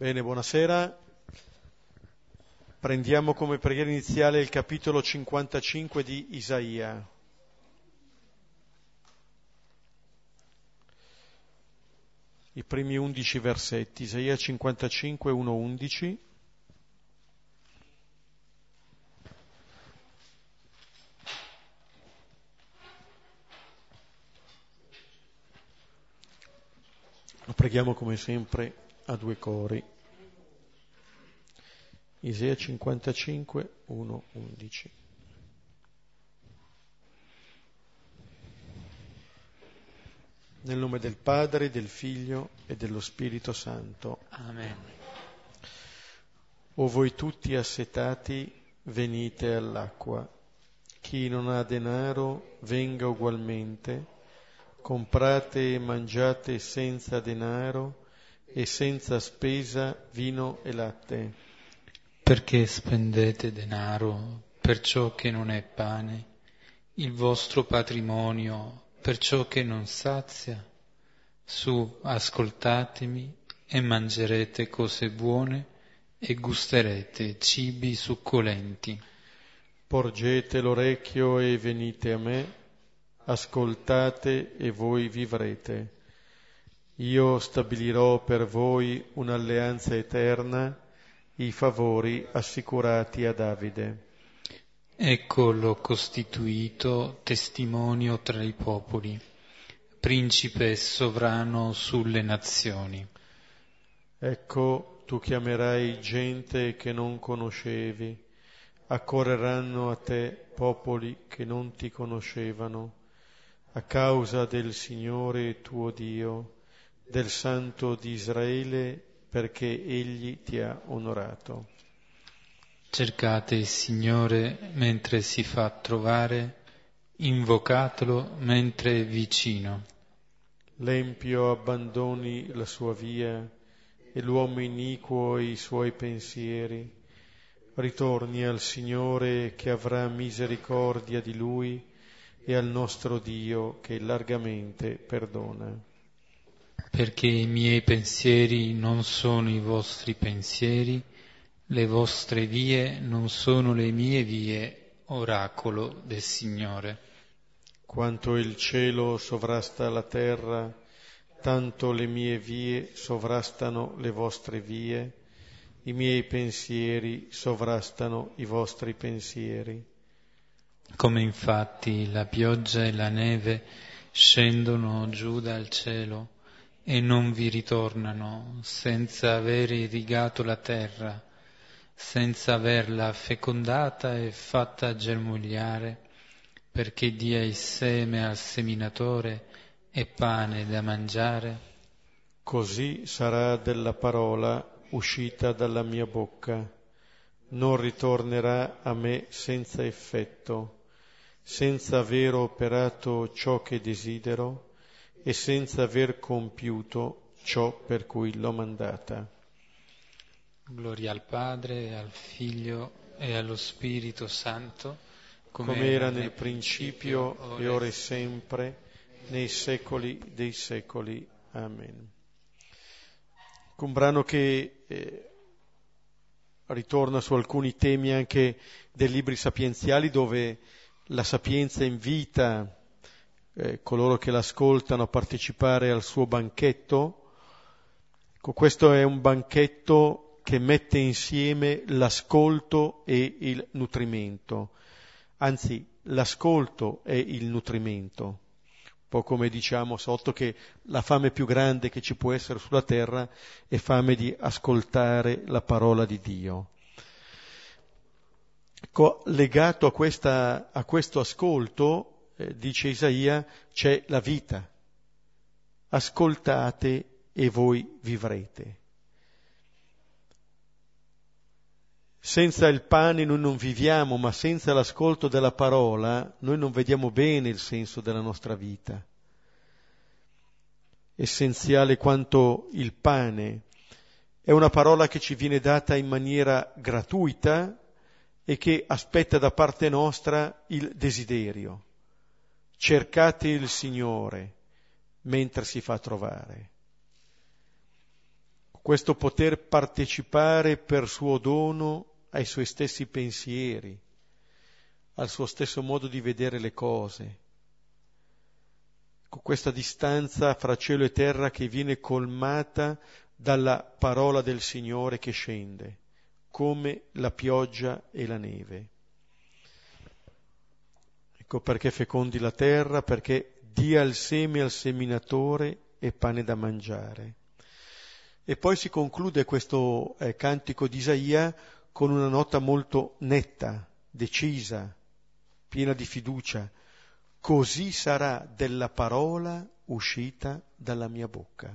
Bene, buonasera. Prendiamo come preghiera iniziale il capitolo 55 di Isaia. I primi undici versetti, Isaia 55, 1, 11. Lo preghiamo come sempre a due cori. Isaia 55, 1, 11. Nel nome del Padre, del Figlio e dello Spirito Santo. Amen. O voi tutti assetati, venite all'acqua. Chi non ha denaro, venga ugualmente. Comprate e mangiate senza denaro e senza spesa vino e latte. Perché spendete denaro per ciò che non è pane, il vostro patrimonio per ciò che non sazia? Su, ascoltatemi e mangerete cose buone e gusterete cibi succolenti. Porgete l'orecchio e venite a me, ascoltate e voi vivrete. Io stabilirò per voi un'alleanza eterna, i favori assicurati a Davide. Ecco l'ho costituito testimonio tra i popoli, principe e sovrano sulle nazioni. Ecco tu chiamerai gente che non conoscevi, accorreranno a te popoli che non ti conoscevano, a causa del Signore tuo Dio del Santo di Israele perché egli ti ha onorato. Cercate il Signore mentre si fa trovare, invocatelo mentre è vicino. L'empio abbandoni la sua via e l'uomo iniquo i suoi pensieri. Ritorni al Signore che avrà misericordia di lui e al nostro Dio che largamente perdona perché i miei pensieri non sono i vostri pensieri, le vostre vie non sono le mie vie, oracolo del Signore. Quanto il cielo sovrasta la terra, tanto le mie vie sovrastano le vostre vie, i miei pensieri sovrastano i vostri pensieri. Come infatti la pioggia e la neve scendono giù dal cielo, e non vi ritornano senza aver irrigato la terra, senza averla fecondata e fatta germogliare, perché dia il seme al seminatore e pane da mangiare. Così sarà della parola uscita dalla mia bocca, non ritornerà a me senza effetto, senza aver operato ciò che desidero, e senza aver compiuto ciò per cui l'ho mandata. Gloria al Padre, al Figlio e allo Spirito Santo, come, come era nel principio e ora e sempre, nei secoli dei secoli. Amen. Un brano che eh, ritorna su alcuni temi anche dei libri sapienziali dove la sapienza invita eh, coloro che l'ascoltano a partecipare al suo banchetto. Ecco, questo è un banchetto che mette insieme l'ascolto e il nutrimento, anzi l'ascolto è il nutrimento, un po' come diciamo sotto che la fame più grande che ci può essere sulla terra è fame di ascoltare la parola di Dio. Ecco, legato a, questa, a questo ascolto eh, dice Isaia, c'è la vita. Ascoltate e voi vivrete. Senza il pane noi non viviamo, ma senza l'ascolto della parola noi non vediamo bene il senso della nostra vita. Essenziale quanto il pane è una parola che ci viene data in maniera gratuita e che aspetta da parte nostra il desiderio cercate il Signore mentre si fa trovare. questo poter partecipare per suo dono ai suoi stessi pensieri, al suo stesso modo di vedere le cose, con questa distanza fra cielo e terra che viene colmata dalla parola del Signore che scende, come la pioggia e la neve. Ecco perché fecondi la terra, perché dia il seme al seminatore e pane da mangiare. E poi si conclude questo eh, cantico di Isaia con una nota molto netta, decisa, piena di fiducia. Così sarà della parola uscita dalla mia bocca.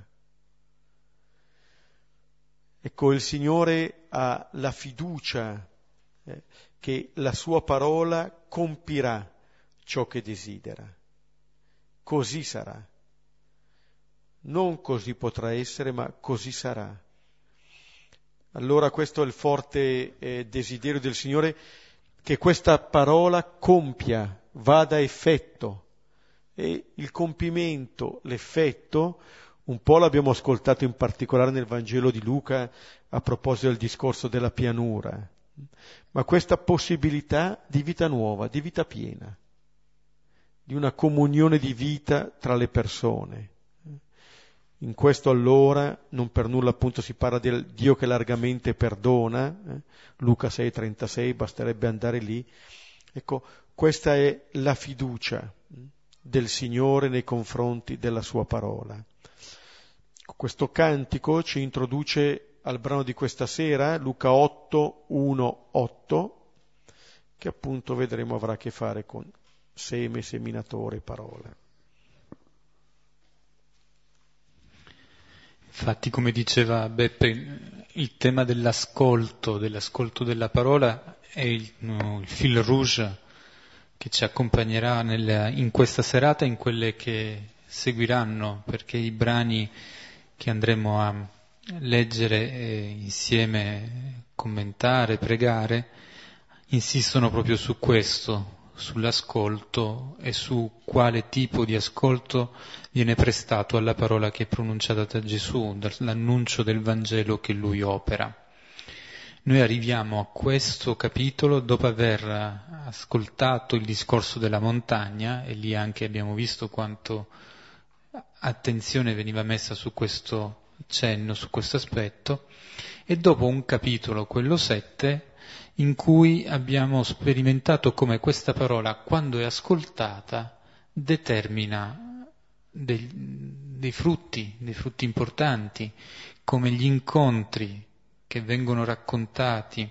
Ecco, il Signore ha la fiducia eh, che la sua parola compirà ciò che desidera. Così sarà. Non così potrà essere, ma così sarà. Allora questo è il forte eh, desiderio del Signore che questa parola compia, vada a effetto. E il compimento, l'effetto, un po' l'abbiamo ascoltato in particolare nel Vangelo di Luca a proposito del discorso della pianura, ma questa possibilità di vita nuova, di vita piena, di una comunione di vita tra le persone. In questo allora, non per nulla appunto si parla del Dio che largamente perdona, eh? Luca 6,36, basterebbe andare lì. Ecco, questa è la fiducia eh, del Signore nei confronti della sua parola. Questo cantico ci introduce al brano di questa sera, Luca 8, 1, 8, che appunto vedremo avrà a che fare con seme, seminatore, parola. Infatti, come diceva Beppe, il tema dell'ascolto, dell'ascolto della parola è il, no, il fil rouge che ci accompagnerà nel, in questa serata e in quelle che seguiranno, perché i brani che andremo a leggere e insieme commentare, pregare, insistono proprio su questo, sull'ascolto e su quale tipo di ascolto viene prestato alla parola che è pronunciata da Gesù, dall'annuncio del Vangelo che lui opera. Noi arriviamo a questo capitolo dopo aver ascoltato il discorso della montagna e lì anche abbiamo visto quanto attenzione veniva messa su questo cenno, su questo aspetto, e dopo un capitolo, quello 7, in cui abbiamo sperimentato come questa parola, quando è ascoltata, determina dei, dei frutti, dei frutti importanti, come gli incontri che vengono raccontati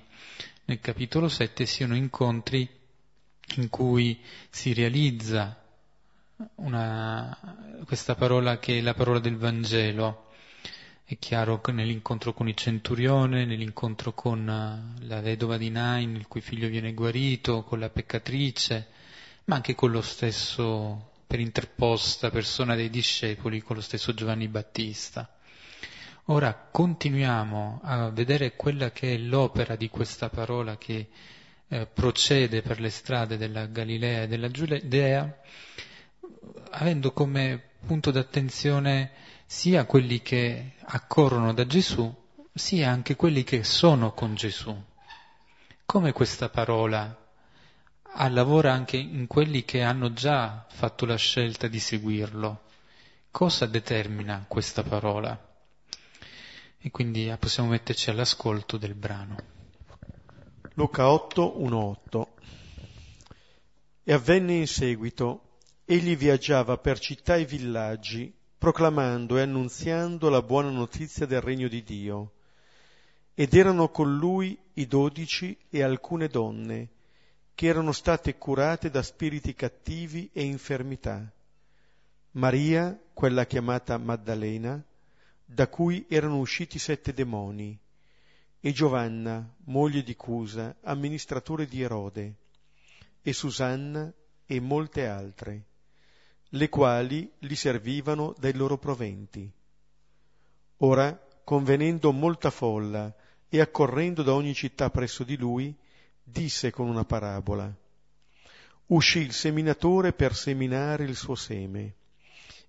nel capitolo 7 siano incontri in cui si realizza una, questa parola che è la parola del Vangelo, è chiaro che nell'incontro con il centurione, nell'incontro con eh, la vedova di Nain, il cui figlio viene guarito, con la peccatrice, ma anche con lo stesso, per interposta persona dei discepoli, con lo stesso Giovanni Battista. Ora continuiamo a vedere quella che è l'opera di questa parola che eh, procede per le strade della Galilea e della Giudea, avendo come punto d'attenzione sia quelli che accorrono da Gesù, sia anche quelli che sono con Gesù. Come questa parola lavora anche in quelli che hanno già fatto la scelta di seguirlo. Cosa determina questa parola? E quindi possiamo metterci all'ascolto del brano. Luca 8, 1, 8. E avvenne in seguito, egli viaggiava per città e villaggi, proclamando e annunziando la buona notizia del regno di Dio. Ed erano con lui i dodici e alcune donne, che erano state curate da spiriti cattivi e infermità. Maria, quella chiamata Maddalena, da cui erano usciti sette demoni, e Giovanna, moglie di Cusa, amministratore di Erode, e Susanna e molte altre le quali li servivano dai loro proventi. Ora, convenendo molta folla e accorrendo da ogni città presso di lui, disse con una parabola. Uscì il seminatore per seminare il suo seme,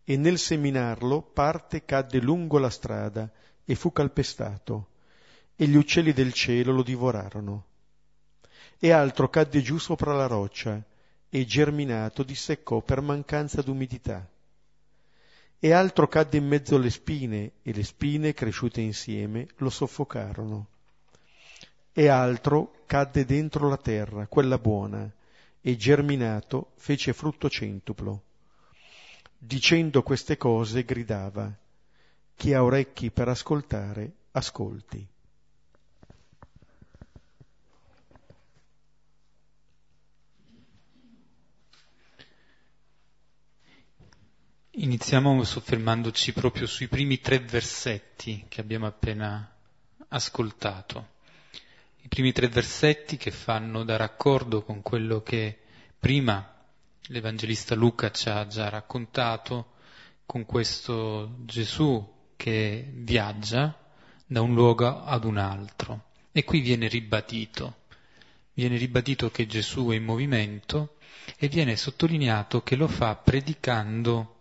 e nel seminarlo parte cadde lungo la strada, e fu calpestato, e gli uccelli del cielo lo divorarono. E altro cadde giù sopra la roccia, e germinato disseccò per mancanza d'umidità. E altro cadde in mezzo alle spine, e le spine, cresciute insieme, lo soffocarono. E altro cadde dentro la terra, quella buona, e germinato fece frutto centuplo. Dicendo queste cose gridava, chi ha orecchi per ascoltare, ascolti. Iniziamo soffermandoci proprio sui primi tre versetti che abbiamo appena ascoltato. I primi tre versetti che fanno da raccordo con quello che prima l'Evangelista Luca ci ha già raccontato, con questo Gesù che viaggia da un luogo ad un altro. E qui viene ribadito, viene ribadito che Gesù è in movimento e viene sottolineato che lo fa predicando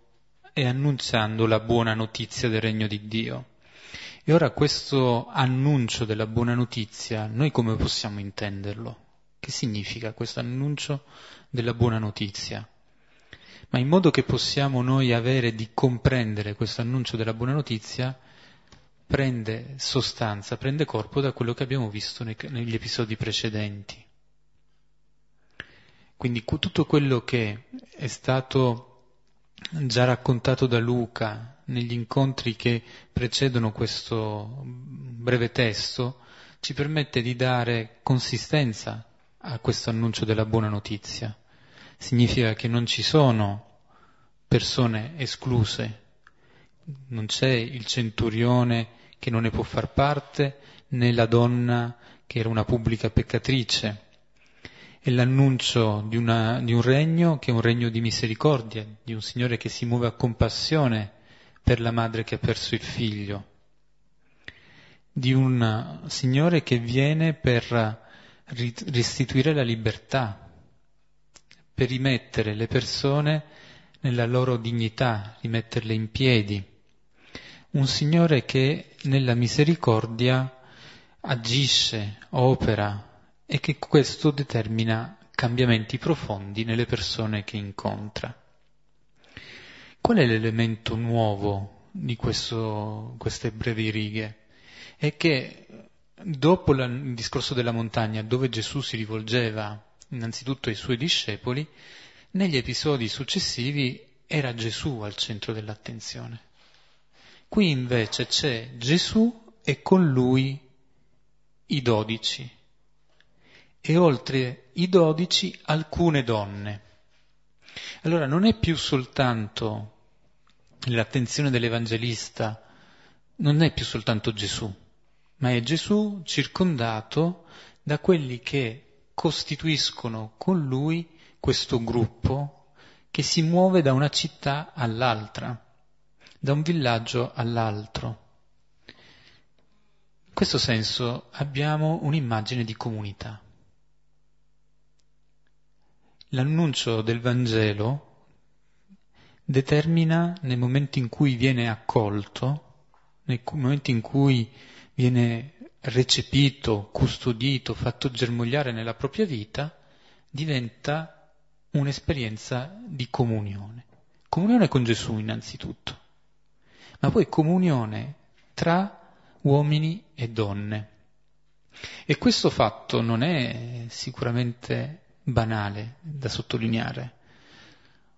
e annunciando la buona notizia del regno di Dio. E ora questo annuncio della buona notizia, noi come possiamo intenderlo? Che significa questo annuncio della buona notizia? Ma in modo che possiamo noi avere di comprendere questo annuncio della buona notizia, prende sostanza, prende corpo da quello che abbiamo visto negli episodi precedenti. Quindi tutto quello che è stato già raccontato da Luca negli incontri che precedono questo breve testo, ci permette di dare consistenza a questo annuncio della buona notizia. Significa che non ci sono persone escluse, non c'è il centurione che non ne può far parte, né la donna che era una pubblica peccatrice, è l'annuncio di, una, di, un regno che è un regno di misericordia, di un Signore che si muove a compassione per la madre che ha perso il figlio, di un Signore che viene per restituire la libertà, per rimettere le persone nella loro dignità, rimetterle in piedi. Un Signore che nella misericordia agisce, opera, e che questo determina cambiamenti profondi nelle persone che incontra. Qual è l'elemento nuovo di questo, queste brevi righe? È che dopo la, il discorso della montagna, dove Gesù si rivolgeva innanzitutto ai suoi discepoli, negli episodi successivi era Gesù al centro dell'attenzione. Qui invece c'è Gesù e con lui i dodici, e oltre i dodici alcune donne. Allora non è più soltanto l'attenzione dell'Evangelista, non è più soltanto Gesù, ma è Gesù circondato da quelli che costituiscono con lui questo gruppo che si muove da una città all'altra, da un villaggio all'altro. In questo senso abbiamo un'immagine di comunità l'annuncio del Vangelo determina nel momento in cui viene accolto, nel momento in cui viene recepito, custodito, fatto germogliare nella propria vita, diventa un'esperienza di comunione. Comunione con Gesù innanzitutto, ma poi comunione tra uomini e donne. E questo fatto non è sicuramente banale da sottolineare.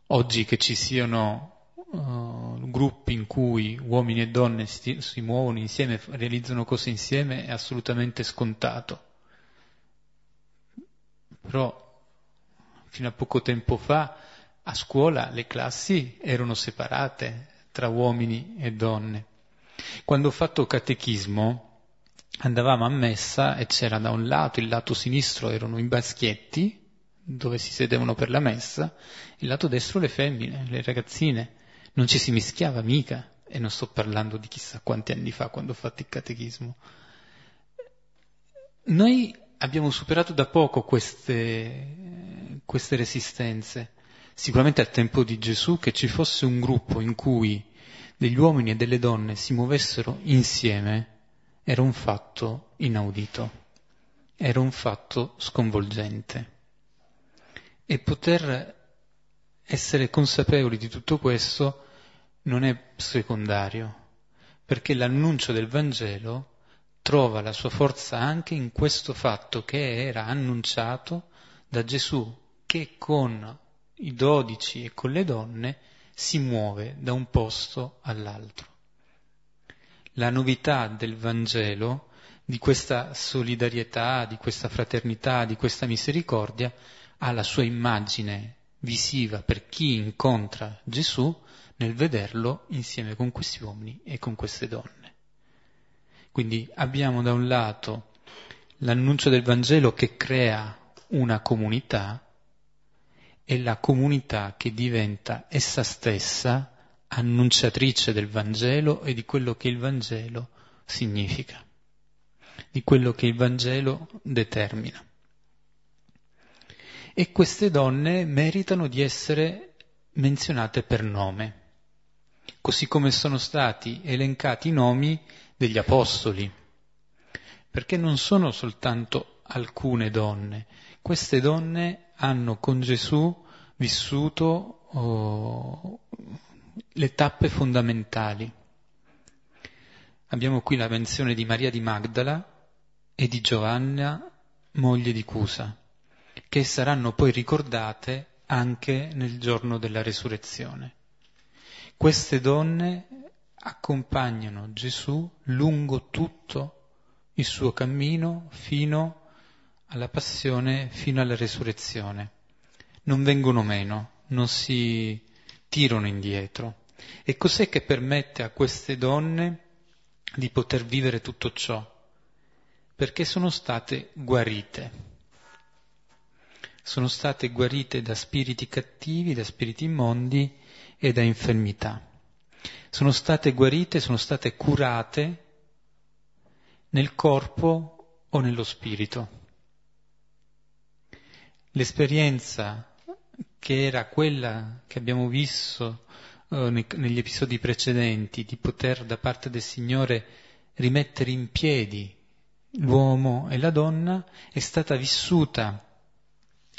Oggi che ci siano uh, gruppi in cui uomini e donne si, si muovono insieme, realizzano cose insieme, è assolutamente scontato. Però fino a poco tempo fa a scuola le classi erano separate tra uomini e donne. Quando ho fatto catechismo andavamo a messa e c'era da un lato, il lato sinistro erano i baschietti dove si sedevano per la messa, il lato destro le femmine, le ragazzine. Non ci si mischiava mica, e non sto parlando di chissà quanti anni fa quando ho fatto il catechismo. Noi abbiamo superato da poco queste, queste resistenze. Sicuramente al tempo di Gesù che ci fosse un gruppo in cui degli uomini e delle donne si muovessero insieme era un fatto inaudito, era un fatto sconvolgente. E poter essere consapevoli di tutto questo non è secondario, perché l'annuncio del Vangelo trova la sua forza anche in questo fatto che era annunciato da Gesù, che con i dodici e con le donne si muove da un posto all'altro. La novità del Vangelo, di questa solidarietà, di questa fraternità, di questa misericordia, ha la sua immagine visiva per chi incontra Gesù nel vederlo insieme con questi uomini e con queste donne. Quindi abbiamo da un lato l'annuncio del Vangelo che crea una comunità e la comunità che diventa essa stessa annunciatrice del Vangelo e di quello che il Vangelo significa, di quello che il Vangelo determina. E queste donne meritano di essere menzionate per nome, così come sono stati elencati i nomi degli apostoli, perché non sono soltanto alcune donne, queste donne hanno con Gesù vissuto oh, le tappe fondamentali. Abbiamo qui la menzione di Maria di Magdala e di Giovanna, moglie di Cusa, che saranno poi ricordate anche nel giorno della resurrezione. Queste donne accompagnano Gesù lungo tutto il suo cammino fino alla passione, fino alla resurrezione. Non vengono meno, non si tirano indietro. E cos'è che permette a queste donne di poter vivere tutto ciò? Perché sono state guarite. Sono state guarite da spiriti cattivi, da spiriti immondi e da infermità. Sono state guarite, sono state curate nel corpo o nello spirito. L'esperienza che era quella che abbiamo visto eh, negli episodi precedenti, di poter da parte del Signore rimettere in piedi l'uomo e la donna, è stata vissuta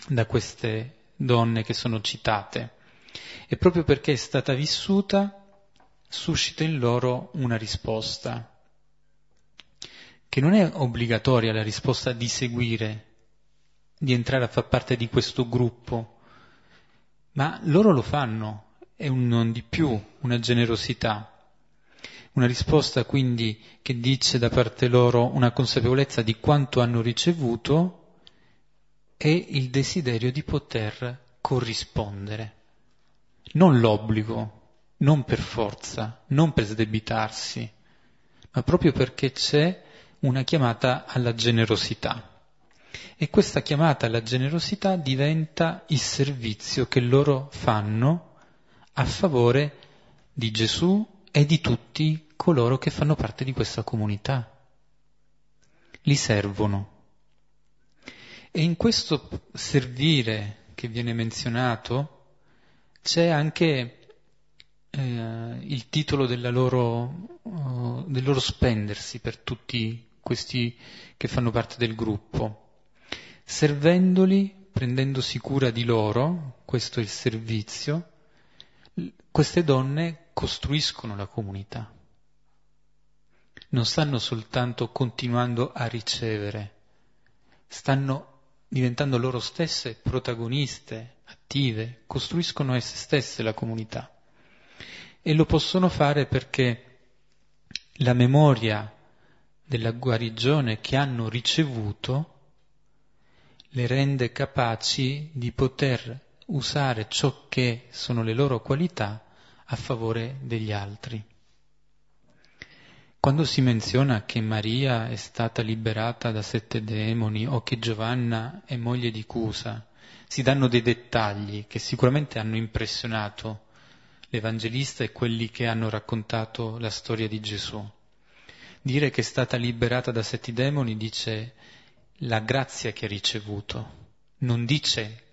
da queste donne che sono citate. E proprio perché è stata vissuta, suscita in loro una risposta, che non è obbligatoria la risposta di seguire di entrare a far parte di questo gruppo, ma loro lo fanno, è un non di più, una generosità. Una risposta quindi che dice da parte loro una consapevolezza di quanto hanno ricevuto e il desiderio di poter corrispondere. Non l'obbligo, non per forza, non per sdebitarsi, ma proprio perché c'è una chiamata alla generosità. E questa chiamata alla generosità diventa il servizio che loro fanno a favore di Gesù e di tutti coloro che fanno parte di questa comunità. Li servono. E in questo servire che viene menzionato c'è anche eh, il titolo loro, uh, del loro spendersi per tutti questi che fanno parte del gruppo servendoli, prendendosi cura di loro, questo è il servizio, queste donne costruiscono la comunità. Non stanno soltanto continuando a ricevere, stanno diventando loro stesse protagoniste, attive, costruiscono esse stesse la comunità. E lo possono fare perché la memoria della guarigione che hanno ricevuto le rende capaci di poter usare ciò che sono le loro qualità a favore degli altri. Quando si menziona che Maria è stata liberata da sette demoni o che Giovanna è moglie di Cusa, si danno dei dettagli che sicuramente hanno impressionato l'Evangelista e quelli che hanno raccontato la storia di Gesù. Dire che è stata liberata da sette demoni dice la grazia che ha ricevuto, non dice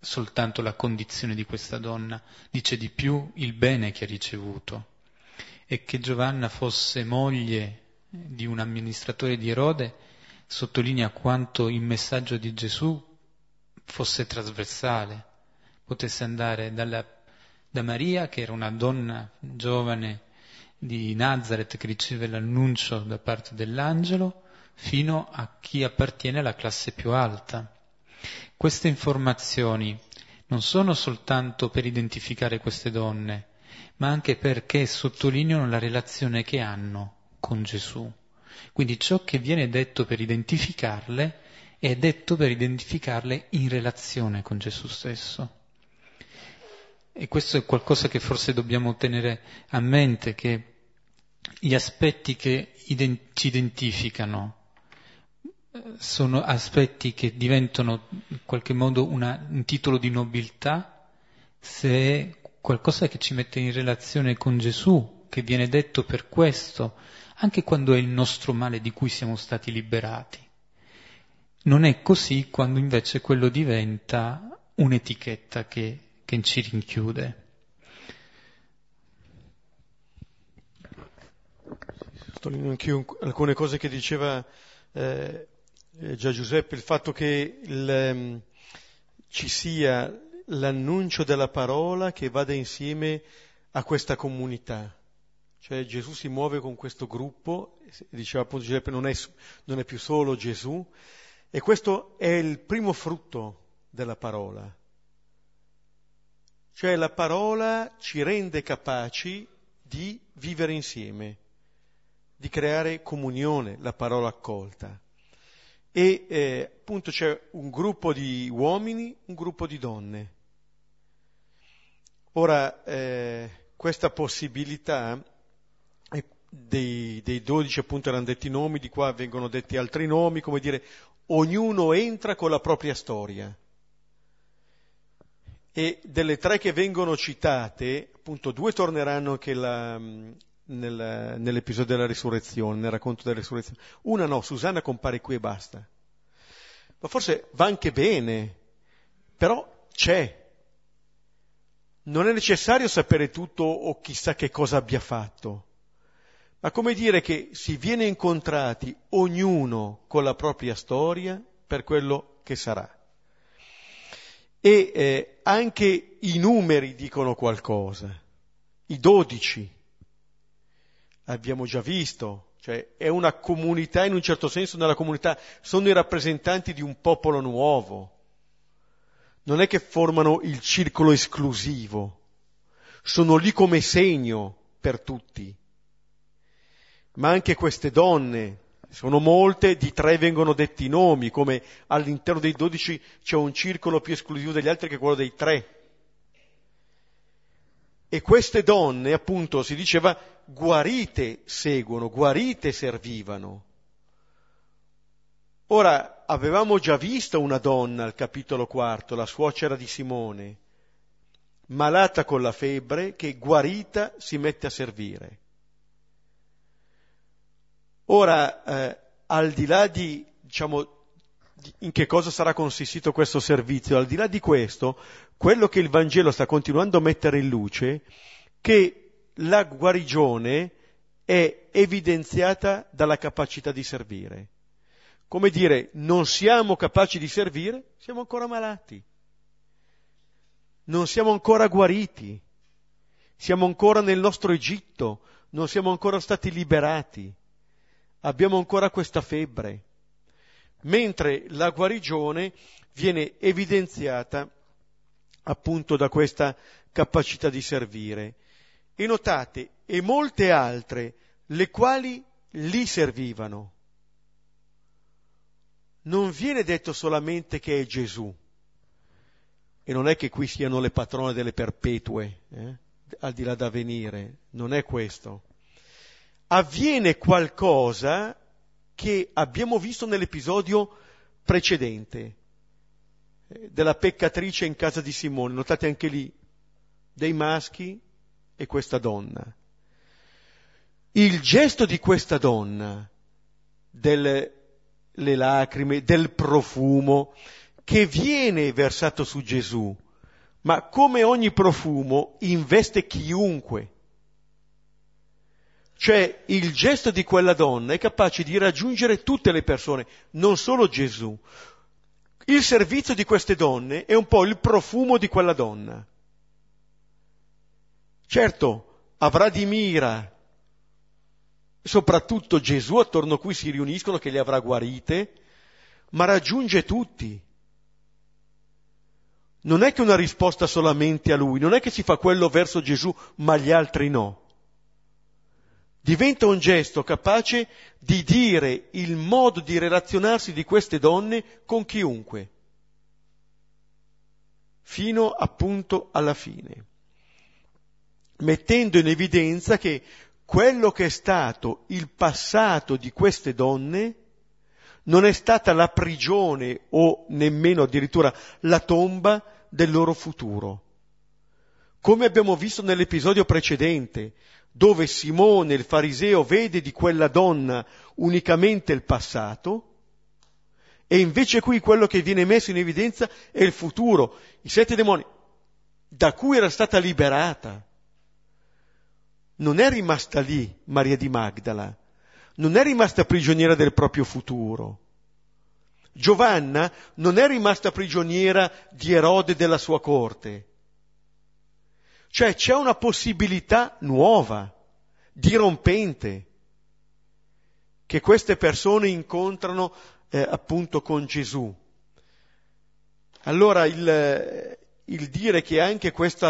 soltanto la condizione di questa donna, dice di più il bene che ha ricevuto. E che Giovanna fosse moglie di un amministratore di Erode sottolinea quanto il messaggio di Gesù fosse trasversale, potesse andare dalla, da Maria, che era una donna giovane di Nazareth che riceve l'annuncio da parte dell'angelo, fino a chi appartiene alla classe più alta. Queste informazioni non sono soltanto per identificare queste donne, ma anche perché sottolineano la relazione che hanno con Gesù. Quindi ciò che viene detto per identificarle è detto per identificarle in relazione con Gesù stesso. E questo è qualcosa che forse dobbiamo tenere a mente, che gli aspetti che ci identificano eh, sono aspetti che diventano in qualche modo una, un titolo di nobiltà se è qualcosa che ci mette in relazione con Gesù, che viene detto per questo, anche quando è il nostro male di cui siamo stati liberati. Non è così quando invece quello diventa un'etichetta che, che ci rinchiude. Sottolineo anch'io alcune cose che diceva eh, già Giuseppe, il fatto che il, um, ci sia l'annuncio della parola che vada insieme a questa comunità. Cioè Gesù si muove con questo gruppo, diceva appunto Giuseppe, non è, non è più solo Gesù, e questo è il primo frutto della parola. Cioè la parola ci rende capaci di vivere insieme, di creare comunione, la parola accolta. E eh, appunto c'è un gruppo di uomini, un gruppo di donne. Ora, eh, questa possibilità dei, dei dodici appunto erano detti nomi, di qua vengono detti altri nomi, come dire, ognuno entra con la propria storia. E delle tre che vengono citate, appunto due torneranno anche la, nel, nell'episodio della risurrezione, nel racconto della risurrezione. Una no, Susanna compare qui e basta. Ma forse va anche bene, però c'è. Non è necessario sapere tutto o chissà che cosa abbia fatto ma come dire che si viene incontrati ognuno con la propria storia per quello che sarà. E eh, anche i numeri dicono qualcosa, i dodici, abbiamo già visto, cioè è una comunità, in un certo senso nella comunità sono i rappresentanti di un popolo nuovo, non è che formano il circolo esclusivo, sono lì come segno per tutti ma anche queste donne, sono molte, di tre vengono detti i nomi, come all'interno dei dodici c'è un circolo più esclusivo degli altri che quello dei tre. E queste donne, appunto, si diceva, guarite seguono, guarite servivano. Ora, avevamo già visto una donna al capitolo quarto, la suocera di Simone, malata con la febbre, che guarita si mette a servire. Ora, eh, al di là di, diciamo, di, in che cosa sarà consistito questo servizio, al di là di questo, quello che il Vangelo sta continuando a mettere in luce, che la guarigione è evidenziata dalla capacità di servire. Come dire, non siamo capaci di servire, siamo ancora malati. Non siamo ancora guariti. Siamo ancora nel nostro Egitto, non siamo ancora stati liberati abbiamo ancora questa febbre, mentre la guarigione viene evidenziata appunto da questa capacità di servire. E notate, e molte altre, le quali li servivano. Non viene detto solamente che è Gesù, e non è che qui siano le patrone delle perpetue, eh? al di là da venire, non è questo avviene qualcosa che abbiamo visto nell'episodio precedente eh, della peccatrice in casa di Simone. Notate anche lì dei maschi e questa donna. Il gesto di questa donna, delle lacrime, del profumo, che viene versato su Gesù, ma come ogni profumo investe chiunque Cioè il gesto di quella donna è capace di raggiungere tutte le persone, non solo Gesù. Il servizio di queste donne è un po' il profumo di quella donna. Certo, avrà di mira soprattutto Gesù attorno a cui si riuniscono che le avrà guarite, ma raggiunge tutti. Non è che una risposta solamente a lui, non è che si fa quello verso Gesù, ma gli altri no diventa un gesto capace di dire il modo di relazionarsi di queste donne con chiunque, fino appunto alla fine, mettendo in evidenza che quello che è stato il passato di queste donne non è stata la prigione o nemmeno addirittura la tomba del loro futuro. Come abbiamo visto nell'episodio precedente, dove Simone il fariseo vede di quella donna unicamente il passato, e invece qui quello che viene messo in evidenza è il futuro, i sette demoni, da cui era stata liberata. Non è rimasta lì Maria di Magdala, non è rimasta prigioniera del proprio futuro. Giovanna non è rimasta prigioniera di Erode della sua corte cioè c'è una possibilità nuova, dirompente, che queste persone incontrano eh, appunto con Gesù. Allora il, il dire che anche questo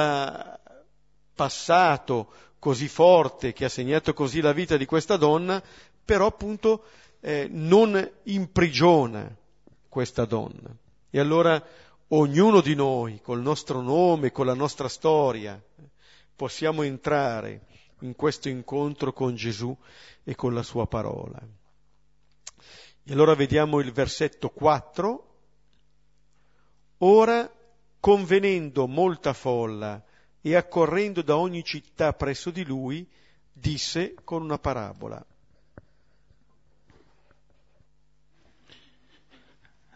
passato così forte che ha segnato così la vita di questa donna, però appunto eh, non imprigiona questa donna. E allora ognuno di noi, col nostro nome, con la nostra storia, possiamo entrare in questo incontro con Gesù e con la sua parola. E allora vediamo il versetto 4. Ora, convenendo molta folla e accorrendo da ogni città presso di lui, disse con una parabola.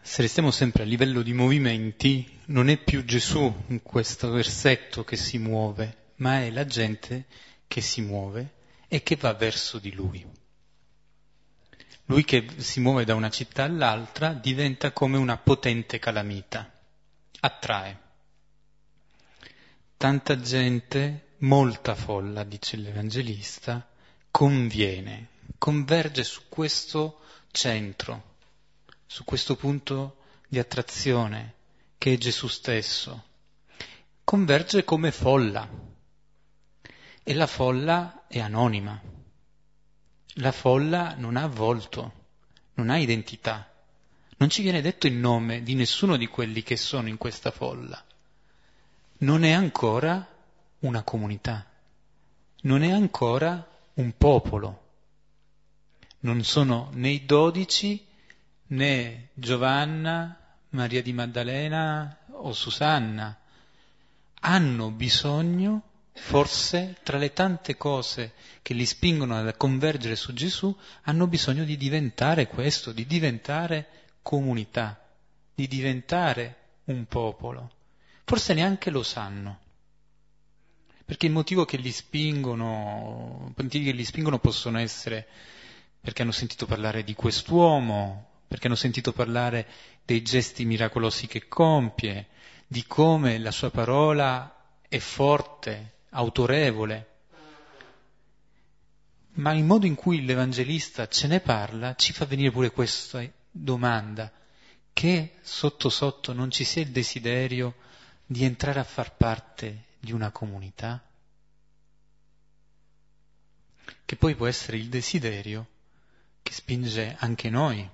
Se restiamo sempre a livello di movimenti, non è più Gesù in questo versetto che si muove, ma è la gente che si muove e che va verso di lui. Lui che si muove da una città all'altra diventa come una potente calamita, attrae. Tanta gente, molta folla, dice l'Evangelista, conviene, converge su questo centro su questo punto di attrazione che è Gesù stesso. Converge come folla e la folla è anonima. La folla non ha volto, non ha identità. Non ci viene detto il nome di nessuno di quelli che sono in questa folla. Non è ancora una comunità, non è ancora un popolo. Non sono né i dodici né Giovanna, Maria di Maddalena o Susanna hanno bisogno, forse tra le tante cose che li spingono a convergere su Gesù, hanno bisogno di diventare questo, di diventare comunità, di diventare un popolo. Forse neanche lo sanno. Perché il motivo che li spingono, motivi che li spingono possono essere perché hanno sentito parlare di quest'uomo, perché hanno sentito parlare dei gesti miracolosi che compie, di come la sua parola è forte, autorevole. Ma il modo in cui l'Evangelista ce ne parla ci fa venire pure questa domanda, che sotto sotto non ci sia il desiderio di entrare a far parte di una comunità, che poi può essere il desiderio che spinge anche noi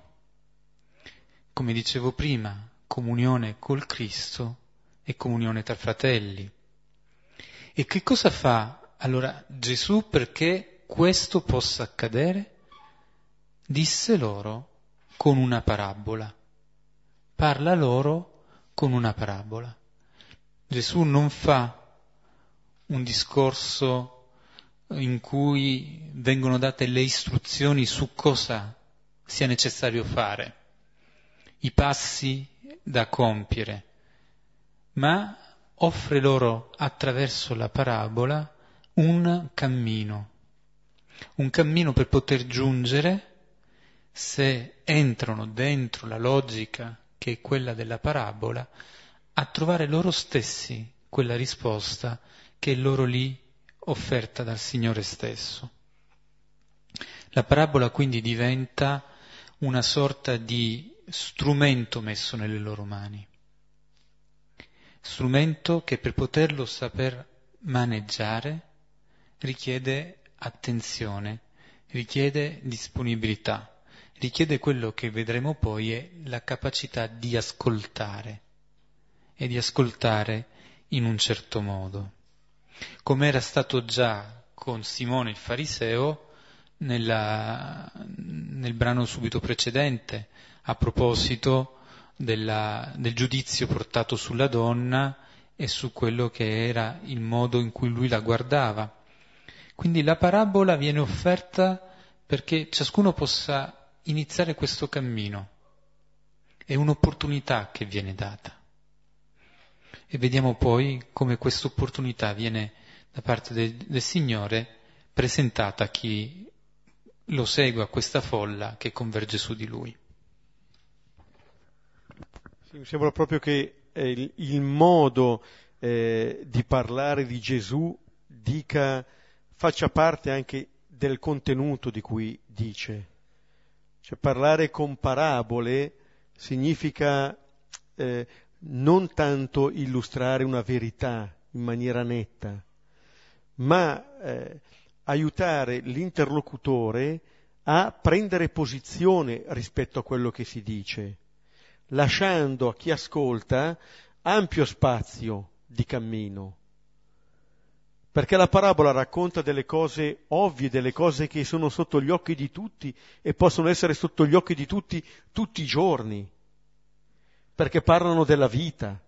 come dicevo prima, comunione col Cristo e comunione tra fratelli. E che cosa fa allora Gesù perché questo possa accadere? Disse loro con una parabola. Parla loro con una parabola. Gesù non fa un discorso in cui vengono date le istruzioni su cosa sia necessario fare i passi da compiere, ma offre loro attraverso la parabola un cammino. un cammino per poter giungere, se entrano dentro la logica che è quella della parabola, a trovare loro stessi quella risposta che è loro lì offerta dal Signore stesso. La parabola quindi diventa una sorta di strumento messo nelle loro mani, strumento che per poterlo saper maneggiare richiede attenzione, richiede disponibilità, richiede quello che vedremo poi è la capacità di ascoltare e di ascoltare in un certo modo. Come era stato già con Simone il fariseo nella, nel brano subito precedente, a proposito della, del giudizio portato sulla donna e su quello che era il modo in cui lui la guardava. Quindi la parabola viene offerta perché ciascuno possa iniziare questo cammino. È un'opportunità che viene data. E vediamo poi come questa opportunità viene da parte del, del Signore presentata a chi lo segue, a questa folla che converge su di Lui. Sì, mi sembra proprio che eh, il, il, modo eh, di parlare di Gesù dica, faccia parte anche del contenuto di cui dice. Cioè parlare con parabole significa eh, non tanto illustrare una verità in maniera netta, ma eh, aiutare l'interlocutore a prendere posizione rispetto a quello che si dice, lasciando a chi ascolta ampio spazio di cammino. Perché la parabola racconta delle cose ovvie, delle cose che sono sotto gli occhi di tutti e possono essere sotto gli occhi di tutti tutti i giorni perché parlano della vita.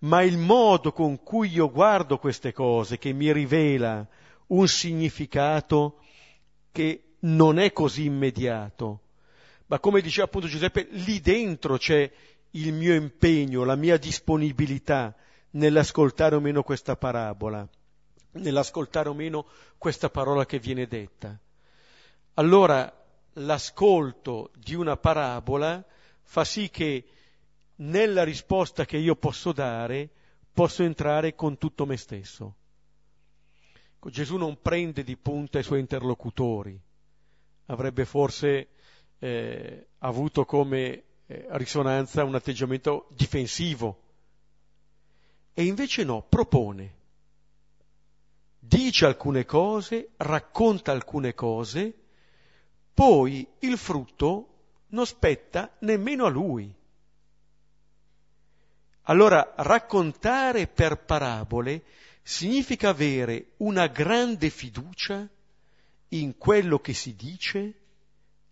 Ma il modo con cui io guardo queste cose, che mi rivela un significato che non è così immediato, ma come diceva appunto Giuseppe, lì dentro c'è il mio impegno, la mia disponibilità nell'ascoltare o meno questa parabola, nell'ascoltare o meno questa parola che viene detta. Allora l'ascolto di una parabola fa sì che nella risposta che io posso dare posso entrare con tutto me stesso. Gesù non prende di punta i suoi interlocutori, avrebbe forse eh, avuto come eh, risonanza un atteggiamento difensivo. E invece no, propone, dice alcune cose, racconta alcune cose, poi il frutto non spetta nemmeno a lui. Allora raccontare per parabole significa avere una grande fiducia in quello che si dice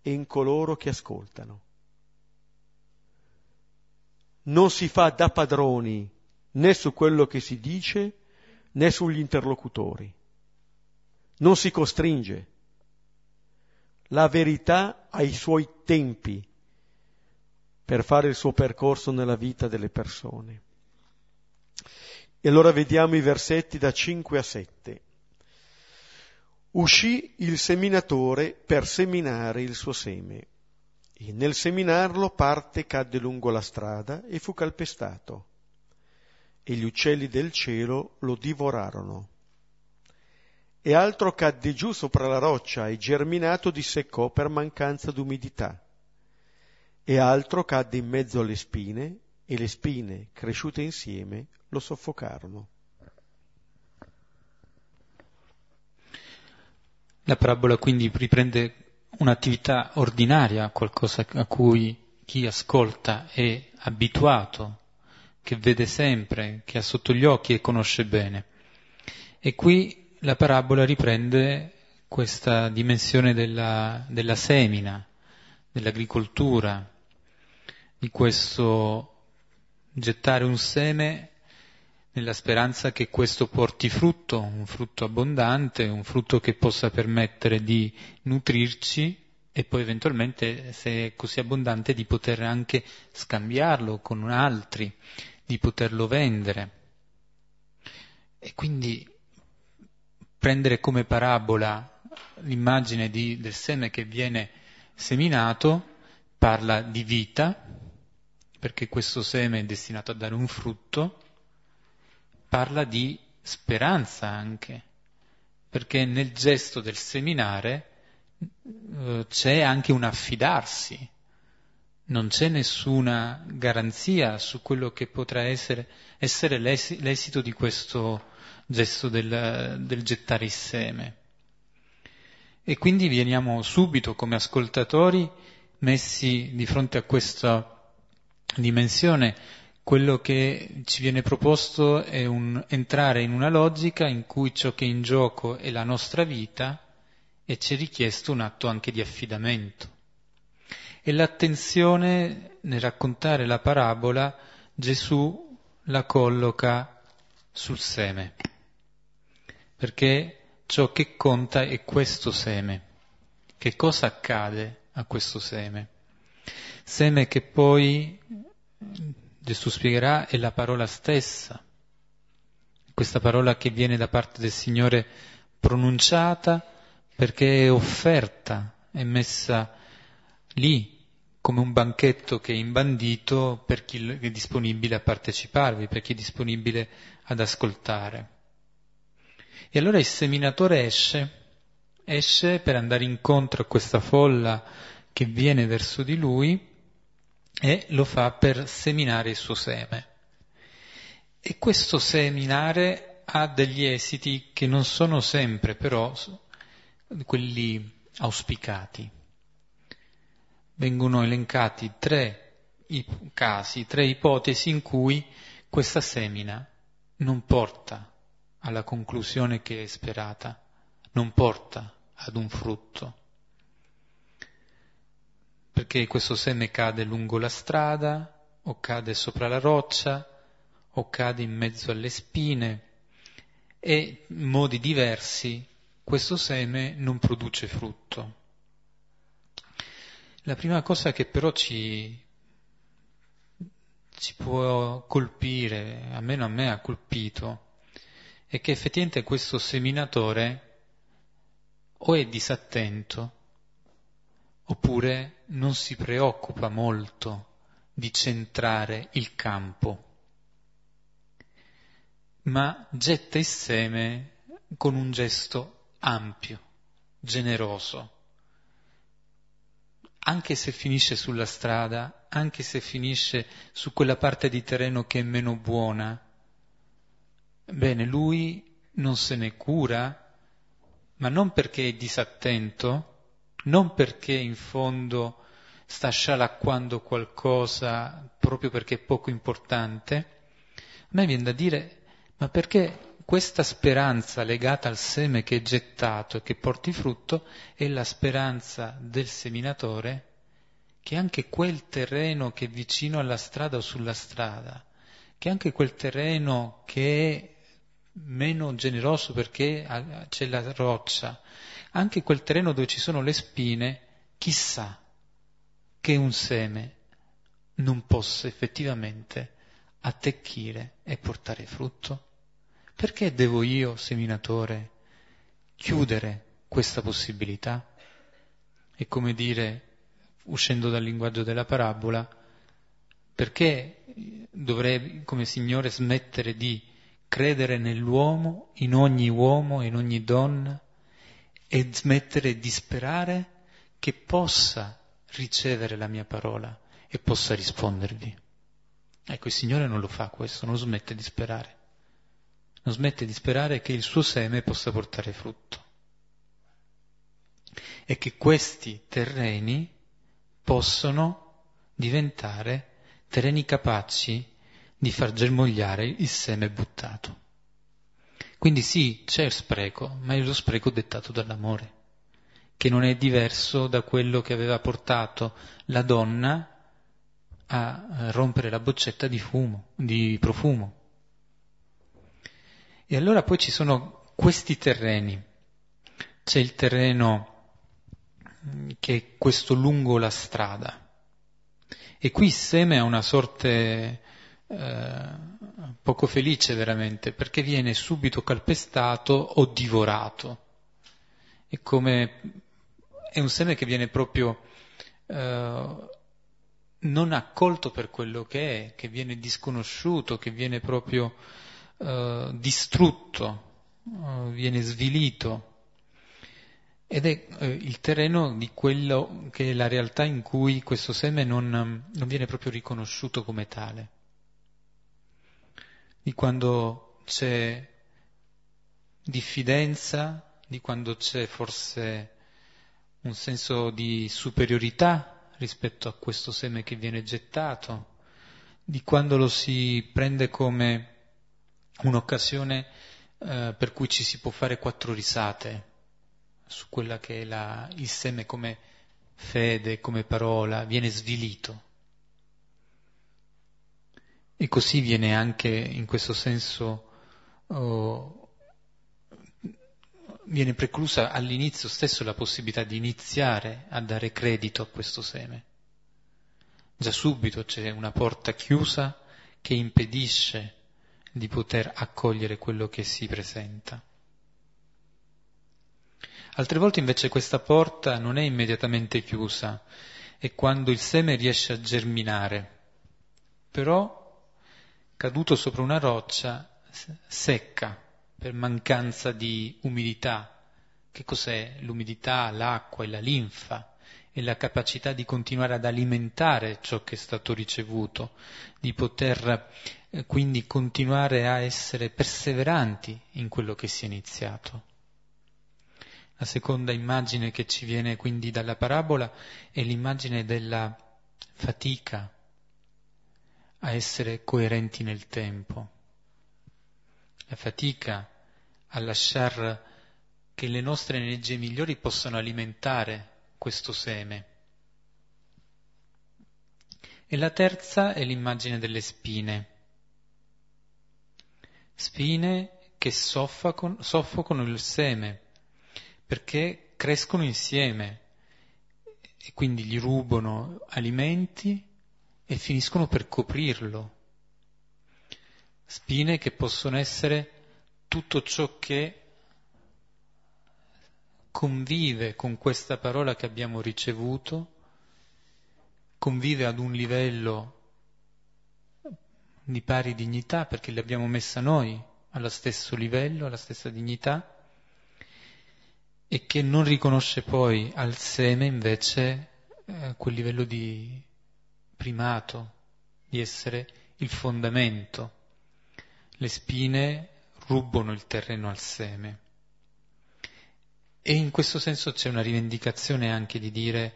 e in coloro che ascoltano. Non si fa da padroni né su quello che si dice né sugli interlocutori. Non si costringe la verità ha i suoi tempi per fare il suo percorso nella vita delle persone. E allora vediamo i versetti da 5 a 7. Uscì il seminatore per seminare il suo seme, e nel seminarlo parte cadde lungo la strada e fu calpestato, e gli uccelli del cielo lo divorarono e altro cadde giù sopra la roccia e germinato disseccò per mancanza d'umidità. E altro cadde in mezzo alle spine e le spine, cresciute insieme, lo soffocarono. La parabola quindi riprende un'attività ordinaria, qualcosa a cui chi ascolta è abituato, che vede sempre, che ha sotto gli occhi e conosce bene. E qui la parabola riprende questa dimensione della, della semina, dell'agricoltura, di questo gettare un seme nella speranza che questo porti frutto, un frutto abbondante, un frutto che possa permettere di nutrirci e poi eventualmente, se è così abbondante, di poter anche scambiarlo con altri, di poterlo vendere. E quindi prendere come parabola l'immagine di, del seme che viene seminato, parla di vita, perché questo seme è destinato a dare un frutto, parla di speranza anche, perché nel gesto del seminare eh, c'è anche un affidarsi, non c'è nessuna garanzia su quello che potrà essere, essere l'esito di questo gesto del, del gettare il seme. E quindi veniamo subito come ascoltatori messi di fronte a questa dimensione. Quello che ci viene proposto è un, entrare in una logica in cui ciò che è in gioco è la nostra vita e ci è richiesto un atto anche di affidamento. E l'attenzione nel raccontare la parabola Gesù la colloca sul seme, perché ciò che conta è questo seme. Che cosa accade a questo seme? Seme che poi, Gesù spiegherà, è la parola stessa, questa parola che viene da parte del Signore pronunciata perché è offerta, è messa lì come un banchetto che è imbandito per chi è disponibile a parteciparvi, per chi è disponibile ad ascoltare. E allora il seminatore esce, esce per andare incontro a questa folla che viene verso di lui e lo fa per seminare il suo seme. E questo seminare ha degli esiti che non sono sempre però quelli auspicati vengono elencati tre casi, tre ipotesi in cui questa semina non porta alla conclusione che è sperata, non porta ad un frutto. Perché questo seme cade lungo la strada, o cade sopra la roccia, o cade in mezzo alle spine, e in modi diversi questo seme non produce frutto. La prima cosa che però ci, ci può colpire, almeno a me ha colpito, è che effettivamente questo seminatore o è disattento oppure non si preoccupa molto di centrare il campo, ma getta il seme con un gesto ampio, generoso. Anche se finisce sulla strada, anche se finisce su quella parte di terreno che è meno buona, bene, lui non se ne cura, ma non perché è disattento, non perché in fondo sta scialacquando qualcosa proprio perché è poco importante, a me viene da dire, ma perché questa speranza legata al seme che è gettato e che porti frutto è la speranza del seminatore che anche quel terreno che è vicino alla strada o sulla strada, che anche quel terreno che meno generoso perché c'è la roccia, anche quel terreno dove ci sono le spine, chissà che un seme non possa effettivamente attecchire e portare frutto. Perché devo io, seminatore, chiudere questa possibilità? È come dire, uscendo dal linguaggio della parabola, perché dovrei come Signore smettere di credere nell'uomo, in ogni uomo, in ogni donna, e smettere di sperare che possa ricevere la mia parola e possa rispondervi. Ecco, il Signore non lo fa questo, non smette di sperare non smette di sperare che il suo seme possa portare frutto e che questi terreni possano diventare terreni capaci di far germogliare il seme buttato. Quindi sì, c'è il spreco, ma è lo spreco dettato dall'amore, che non è diverso da quello che aveva portato la donna a rompere la boccetta di fumo, di profumo. E allora poi ci sono questi terreni. C'è il terreno mm, che è questo lungo la strada. E qui il seme ha una sorte, eh, poco felice veramente, perché viene subito calpestato o divorato. È come è un seme che viene proprio eh, non accolto per quello che è, che viene disconosciuto, che viene proprio eh, distrutto, eh, viene svilito. Ed è eh, il terreno di quello che è la realtà in cui questo seme non, non viene proprio riconosciuto come tale. Di quando c'è diffidenza, di quando c'è forse un senso di superiorità rispetto a questo seme che viene gettato, di quando lo si prende come un'occasione eh, per cui ci si può fare quattro risate su quella che è la, il seme come fede, come parola, viene svilito. E così viene anche in questo senso oh, viene preclusa all'inizio stesso la possibilità di iniziare a dare credito a questo seme. Già subito c'è una porta chiusa che impedisce di poter accogliere quello che si presenta. Altre volte invece questa porta non è immediatamente chiusa, è quando il seme riesce a germinare, però caduto sopra una roccia secca per mancanza di umidità. Che cos'è l'umidità, l'acqua e la linfa? È la capacità di continuare ad alimentare ciò che è stato ricevuto, di poter eh, quindi continuare a essere perseveranti in quello che si è iniziato. La seconda immagine che ci viene quindi dalla parabola è l'immagine della fatica a essere coerenti nel tempo la fatica a lasciare che le nostre energie migliori possano alimentare questo seme. E la terza è l'immagine delle spine. Spine che soffocano, soffocano il seme, perché crescono insieme e quindi gli rubano alimenti e finiscono per coprirlo. Spine che possono essere tutto ciò che convive con questa parola che abbiamo ricevuto, convive ad un livello di pari dignità perché l'abbiamo messa noi allo stesso livello, alla stessa dignità, e che non riconosce poi al seme invece eh, quel livello di primato, di essere il fondamento le spine rubano il terreno al seme. E in questo senso c'è una rivendicazione anche di dire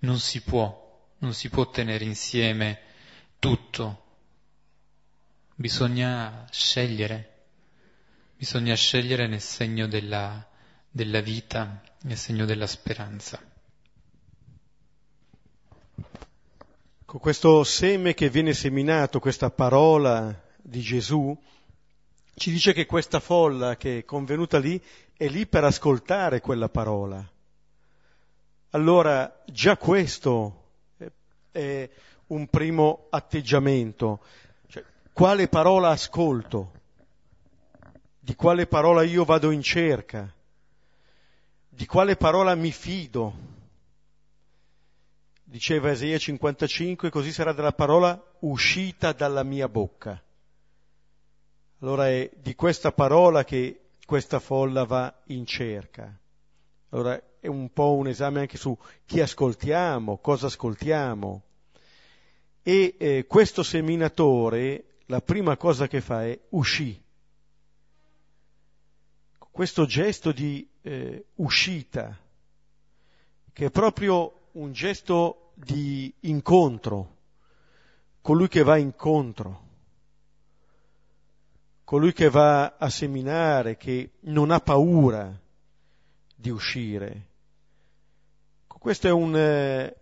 non si può, non si può tenere insieme tutto, bisogna scegliere, bisogna scegliere nel segno della, della vita, nel segno della speranza. Con questo seme che viene seminato, questa parola di Gesù, ci dice che questa folla che è convenuta lì è lì per ascoltare quella parola. Allora già questo è un primo atteggiamento. Cioè, quale parola ascolto? Di quale parola io vado in cerca? Di quale parola mi fido? Diceva Esaia 55, così sarà della parola uscita dalla mia bocca. Allora è di questa parola che questa folla va in cerca. Allora è un po' un esame anche su chi ascoltiamo, cosa ascoltiamo. E eh, questo seminatore, la prima cosa che fa è uscì. Questo gesto di eh, uscita, che è proprio un gesto di incontro, colui che va incontro colui che va a seminare, che non ha paura di uscire. Questo è un, eh,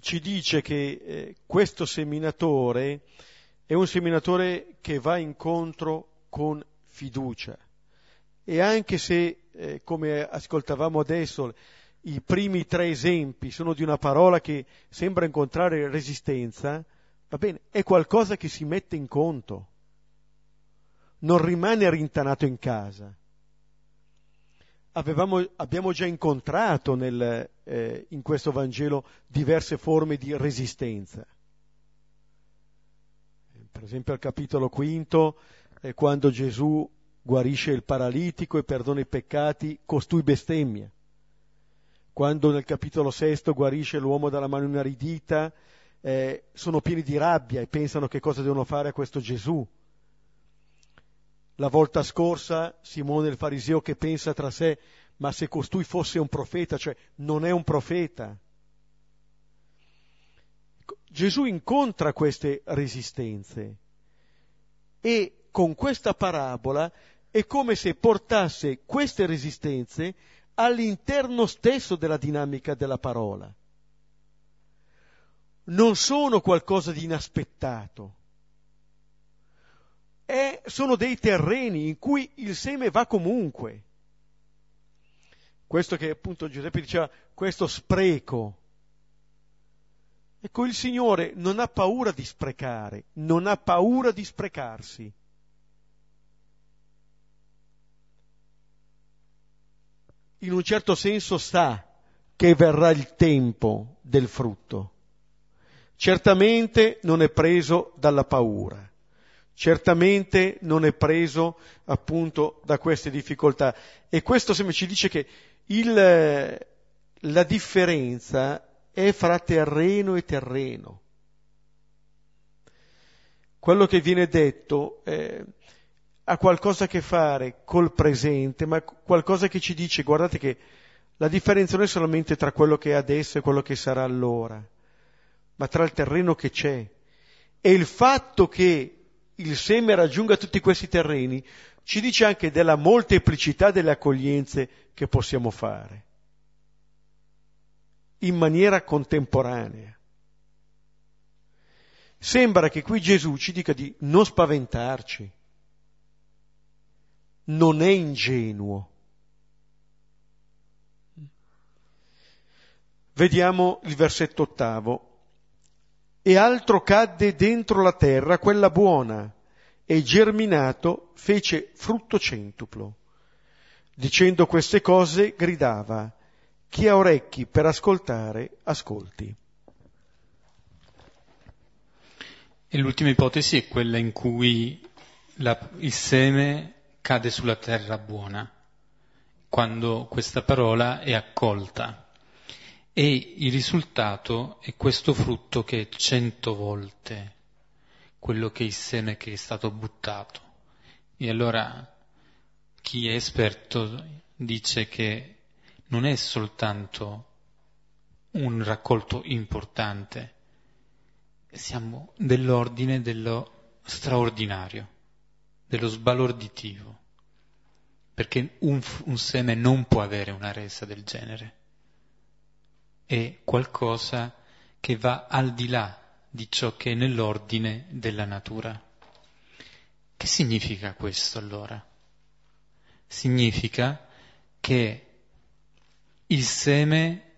ci dice che eh, questo seminatore è un seminatore che va incontro con fiducia. E anche se, eh, come ascoltavamo adesso, i primi tre esempi sono di una parola che sembra incontrare resistenza, va bene, è qualcosa che si mette in conto non rimane rintanato in casa. Avevamo, abbiamo già incontrato nel, eh, in questo Vangelo diverse forme di resistenza. Per esempio al capitolo quinto, eh, quando Gesù guarisce il paralitico e perdona i peccati, costui bestemmia. Quando nel capitolo sesto guarisce l'uomo dalla mano inaridita, eh, sono pieni di rabbia e pensano che cosa devono fare a questo Gesù. La volta scorsa Simone il fariseo che pensa tra sé, ma se costui fosse un profeta, cioè non è un profeta. Gesù incontra queste resistenze e con questa parabola è come se portasse queste resistenze all'interno stesso della dinamica della parola. Non sono qualcosa di inaspettato è, sono dei terreni in cui il seme va comunque. Questo che appunto Giuseppe diceva, questo spreco. Ecco, il Signore non ha paura di sprecare, non ha paura di sprecarsi. In un certo senso sa che verrà il tempo del frutto. Certamente non è preso dalla paura certamente non è preso appunto da queste difficoltà. E questo sempre ci dice che il, la differenza è fra terreno e terreno. Quello che viene detto eh, ha qualcosa a che fare col presente, ma qualcosa che ci dice, guardate che la differenza non è solamente tra quello che è adesso e quello che sarà allora, ma tra il terreno che c'è. E il fatto che il seme raggiunga tutti questi terreni, ci dice anche della molteplicità delle accoglienze che possiamo fare, in maniera contemporanea. Sembra che qui Gesù ci dica di non spaventarci, non è ingenuo. Vediamo il versetto ottavo e altro cadde dentro la terra, quella buona, e germinato fece frutto centuplo. Dicendo queste cose gridava, chi ha orecchi per ascoltare, ascolti. E l'ultima ipotesi è quella in cui la, il seme cade sulla terra buona, quando questa parola è accolta e il risultato è questo frutto che è cento volte quello che è il seme che è stato buttato. E allora chi è esperto dice che non è soltanto un raccolto importante, siamo dell'ordine dello straordinario, dello sbalorditivo, perché un, un seme non può avere una resa del genere è qualcosa che va al di là di ciò che è nell'ordine della natura. Che significa questo allora? Significa che il seme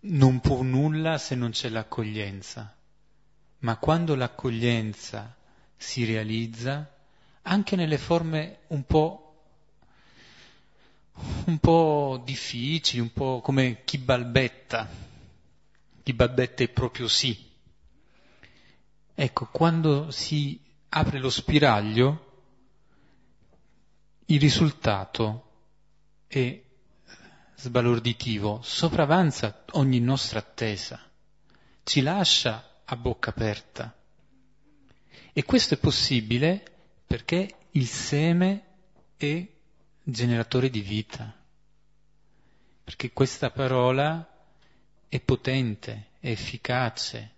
non può nulla se non c'è l'accoglienza, ma quando l'accoglienza si realizza, anche nelle forme un po' un po' difficili, un po' come chi balbetta, chi balbetta è proprio sì. Ecco, quando si apre lo spiraglio, il risultato è sbalorditivo, sopravanza ogni nostra attesa, ci lascia a bocca aperta. E questo è possibile perché il seme è generatore di vita, perché questa parola è potente, è efficace,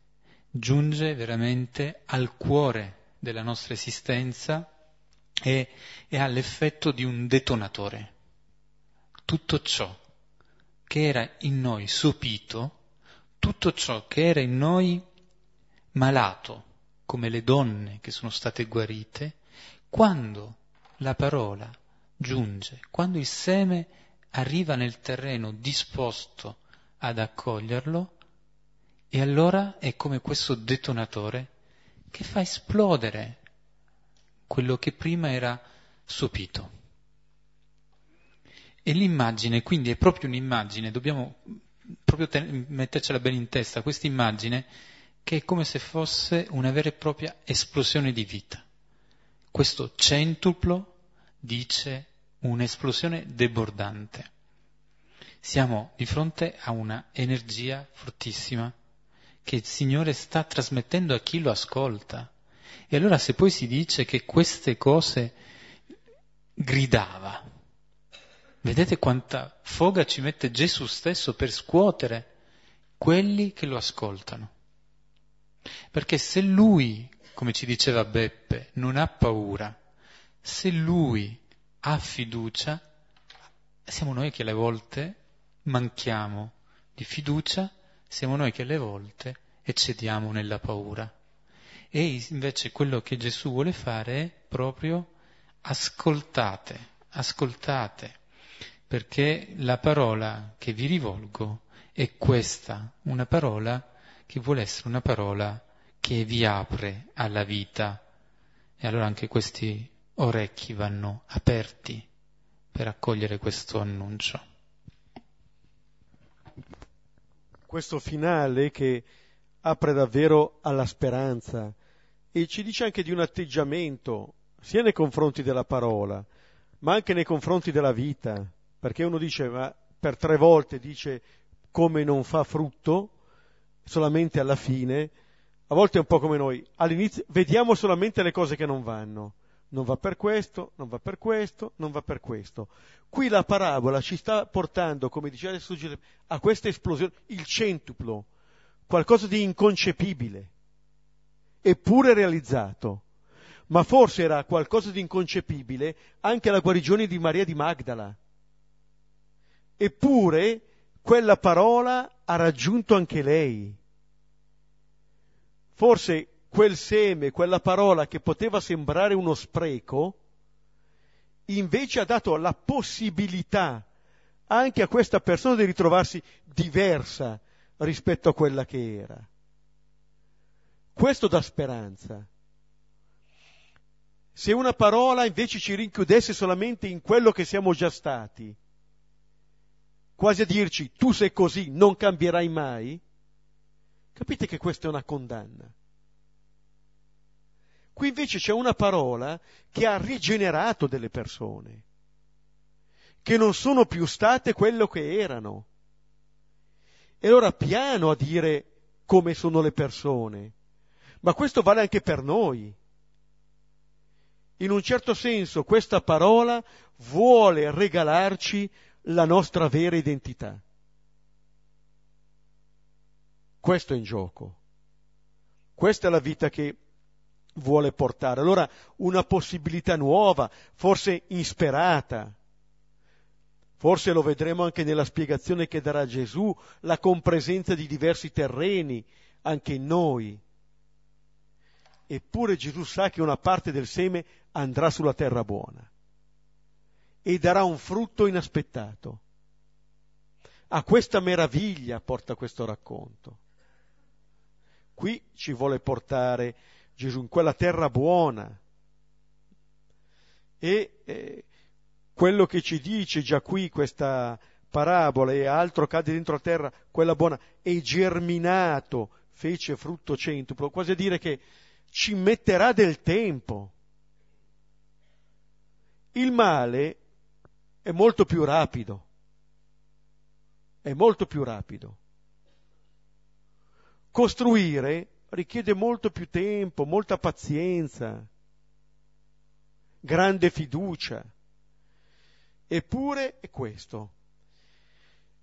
giunge veramente al cuore della nostra esistenza e, e ha l'effetto di un detonatore. Tutto ciò che era in noi sopito, tutto ciò che era in noi malato, come le donne che sono state guarite, quando la parola giunge, quando il seme arriva nel terreno disposto ad accoglierlo, e allora è come questo detonatore che fa esplodere quello che prima era sopito. E l'immagine, quindi è proprio un'immagine, dobbiamo proprio ten- mettercela bene in testa, questa immagine che è come se fosse una vera e propria esplosione di vita. Questo centuplo dice un'esplosione debordante. Siamo di fronte a una energia fortissima che il Signore sta trasmettendo a chi lo ascolta. E allora se poi si dice che queste cose gridava, vedete quanta foga ci mette Gesù stesso per scuotere quelli che lo ascoltano. Perché se lui, come ci diceva Beppe, non ha paura, se lui ha fiducia, siamo noi che alle volte manchiamo di fiducia, siamo noi che alle volte eccediamo nella paura. E invece quello che Gesù vuole fare è proprio ascoltate, ascoltate, perché la parola che vi rivolgo è questa, una parola che vuole essere una parola che vi apre alla vita. E allora anche questi orecchi vanno aperti per accogliere questo annuncio. Questo finale che apre davvero alla speranza e ci dice anche di un atteggiamento sia nei confronti della parola, ma anche nei confronti della vita, perché uno dice, ma per tre volte dice come non fa frutto, solamente alla fine, a volte è un po' come noi, all'inizio vediamo solamente le cose che non vanno, non va per questo, non va per questo, non va per questo. Qui la parabola ci sta portando, come diceva adesso, a questa esplosione, il centuplo, qualcosa di inconcepibile, eppure realizzato. Ma forse era qualcosa di inconcepibile anche la guarigione di Maria di Magdala. Eppure quella parola ha raggiunto anche lei. Forse quel seme, quella parola che poteva sembrare uno spreco, invece ha dato la possibilità anche a questa persona di ritrovarsi diversa rispetto a quella che era. Questo dà speranza. Se una parola invece ci rinchiudesse solamente in quello che siamo già stati, quasi a dirci tu sei così, non cambierai mai, capite che questa è una condanna. Qui invece c'è una parola che ha rigenerato delle persone, che non sono più state quello che erano. E allora piano a dire come sono le persone, ma questo vale anche per noi. In un certo senso questa parola vuole regalarci la nostra vera identità. Questo è in gioco. Questa è la vita che vuole portare. Allora una possibilità nuova, forse insperata. Forse lo vedremo anche nella spiegazione che darà Gesù, la compresenza di diversi terreni, anche in noi. Eppure Gesù sa che una parte del seme andrà sulla terra buona e darà un frutto inaspettato. A questa meraviglia porta questo racconto. Qui ci vuole portare Gesù in quella terra buona. E eh, quello che ci dice già qui questa parabola e altro cade dentro la terra, quella buona, è germinato, fece frutto centuplo, quasi a dire che ci metterà del tempo. Il male è molto più rapido, è molto più rapido. Costruire richiede molto più tempo, molta pazienza, grande fiducia. Eppure è questo.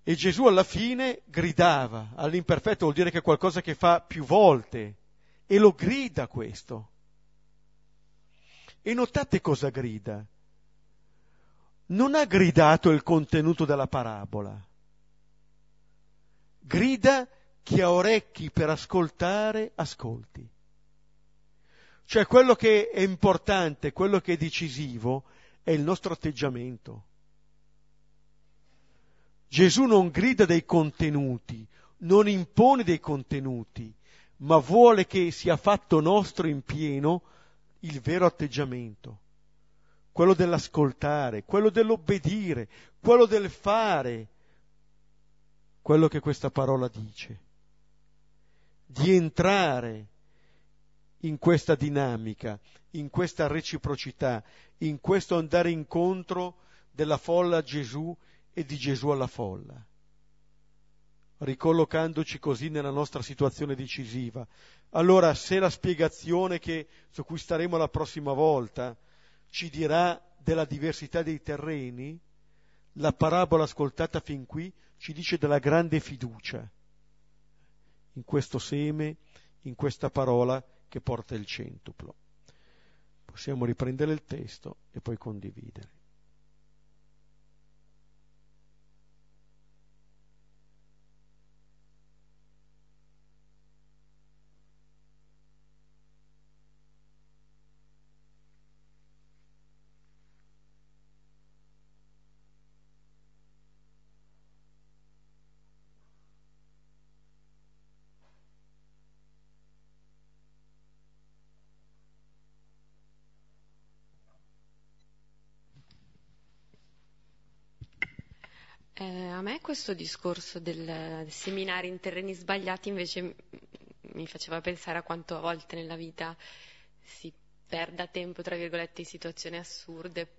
E Gesù alla fine gridava, all'imperfetto vuol dire che è qualcosa che fa più volte, e lo grida questo. E notate cosa grida. Non ha gridato il contenuto della parabola, grida chi ha orecchi per ascoltare, ascolti. Cioè quello che è importante, quello che è decisivo, è il nostro atteggiamento. Gesù non grida dei contenuti, non impone dei contenuti, ma vuole che sia fatto nostro in pieno il vero atteggiamento, quello dell'ascoltare, quello dell'obbedire, quello del fare quello che questa parola dice, di entrare in questa dinamica, in questa reciprocità, in questo andare incontro della folla a Gesù e di Gesù alla folla, ricollocandoci così nella nostra situazione decisiva. Allora, se la spiegazione che, su cui staremo la prossima volta ci dirà della diversità dei terreni, la parabola ascoltata fin qui ci dice della grande fiducia in questo seme, in questa parola che porta il centuplo. Possiamo riprendere il testo e poi condividere. Eh, a me questo discorso del seminare in terreni sbagliati invece mi faceva pensare a quanto a volte nella vita si perda tempo, tra virgolette, in situazioni assurde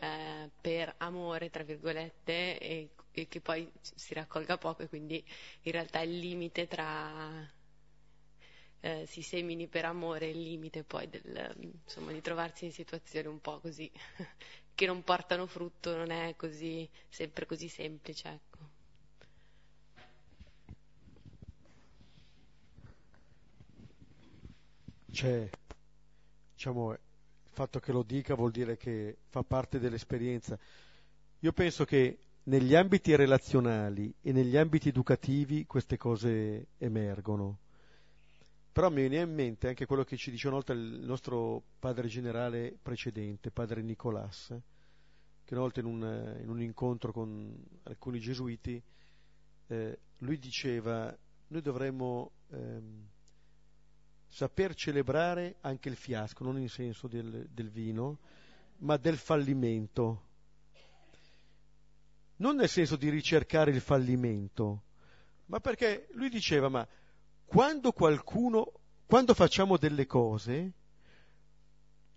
eh, per amore, tra virgolette, e, e, che poi si raccolga poco e quindi in realtà il limite tra eh, si semini per amore, il limite poi del, insomma, di trovarsi in situazioni un po' così che non portano frutto non è così, sempre così semplice. Ecco. C'è, diciamo, il fatto che lo dica vuol dire che fa parte dell'esperienza. Io penso che negli ambiti relazionali e negli ambiti educativi queste cose emergono. Però mi viene in mente anche quello che ci dice una volta il nostro padre generale precedente, padre Nicolas, che una volta in un, in un incontro con alcuni gesuiti, eh, lui diceva, noi dovremmo ehm, saper celebrare anche il fiasco, non in senso del, del vino, ma del fallimento. Non nel senso di ricercare il fallimento, ma perché lui diceva, ma quando qualcuno, quando facciamo delle cose,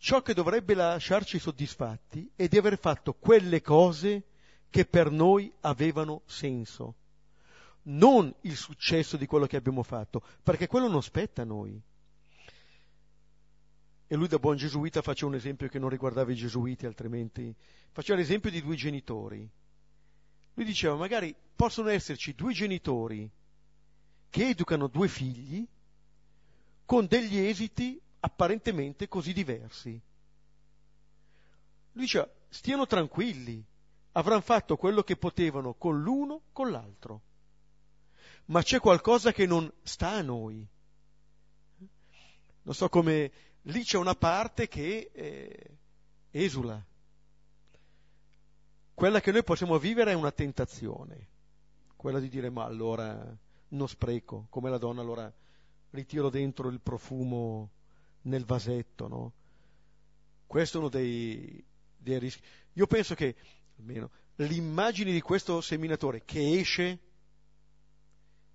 ciò che dovrebbe lasciarci soddisfatti è di aver fatto quelle cose che per noi avevano senso, non il successo di quello che abbiamo fatto, perché quello non spetta a noi. E lui da buon gesuita faceva un esempio che non riguardava i gesuiti, altrimenti faceva l'esempio di due genitori. Lui diceva, magari possono esserci due genitori che educano due figli con degli esiti apparentemente così diversi. Lui dice, stiano tranquilli, avranno fatto quello che potevano con l'uno, con l'altro. Ma c'è qualcosa che non sta a noi. Non so come, lì c'è una parte che eh, esula. Quella che noi possiamo vivere è una tentazione, quella di dire ma allora non spreco, come la donna allora ritiro dentro il profumo nel vasetto, no? Questo è uno dei, dei rischi. Io penso che, almeno, l'immagine di questo seminatore che esce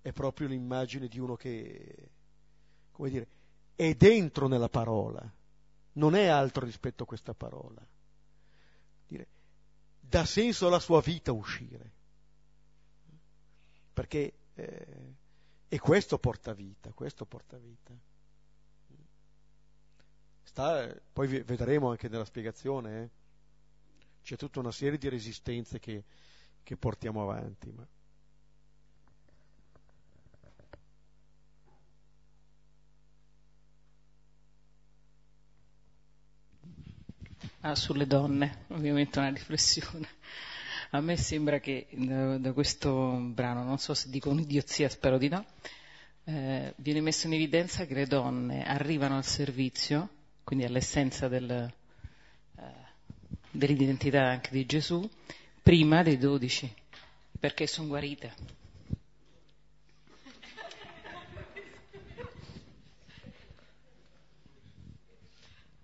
è proprio l'immagine di uno che, come dire, è dentro nella parola, non è altro rispetto a questa parola. Dire, dà senso alla sua vita uscire, perché eh, e questo porta vita, questo porta vita. Sta, poi vedremo anche nella spiegazione, eh? c'è tutta una serie di resistenze che, che portiamo avanti. Ma... Ah, sulle donne, ovviamente una riflessione. A me sembra che da, da questo brano, non so se dico un'idiozia, spero di no, eh, viene messo in evidenza che le donne arrivano al servizio, quindi all'essenza del, eh, dell'identità anche di Gesù, prima dei dodici, perché sono guarite.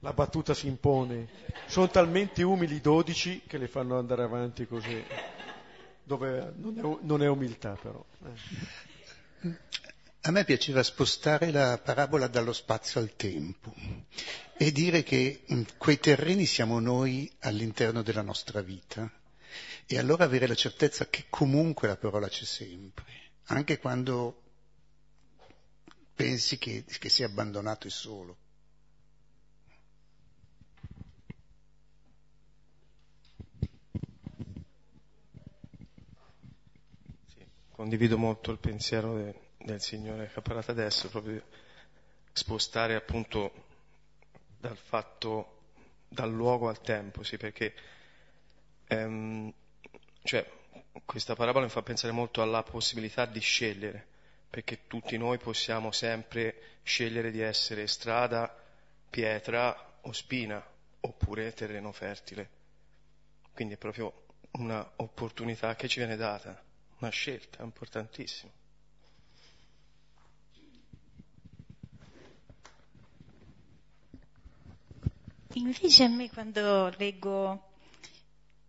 la battuta si impone. Sono talmente umili i dodici che le fanno andare avanti così, dove non è, non è umiltà però. Eh. A me piaceva spostare la parabola dallo spazio al tempo e dire che mm, quei terreni siamo noi all'interno della nostra vita e allora avere la certezza che comunque la parola c'è sempre, anche quando pensi che, che sei abbandonato e solo. condivido molto il pensiero del Signore che ha parlato adesso, proprio spostare appunto dal fatto, dal luogo al tempo, sì, perché ehm, cioè, questa parabola mi fa pensare molto alla possibilità di scegliere, perché tutti noi possiamo sempre scegliere di essere strada, pietra o spina, oppure terreno fertile. Quindi è proprio un'opportunità che ci viene data una scelta importantissima. Invece a me quando leggo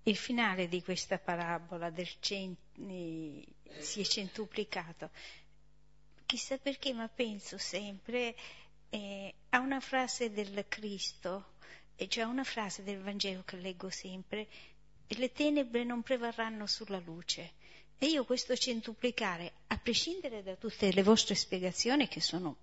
il finale di questa parabola del cent... si è centuplicato, chissà perché, ma penso sempre eh, a una frase del Cristo, cioè una frase del Vangelo che leggo sempre, le tenebre non prevarranno sulla luce. E io questo centuplicare, a prescindere da tutte le vostre spiegazioni che sono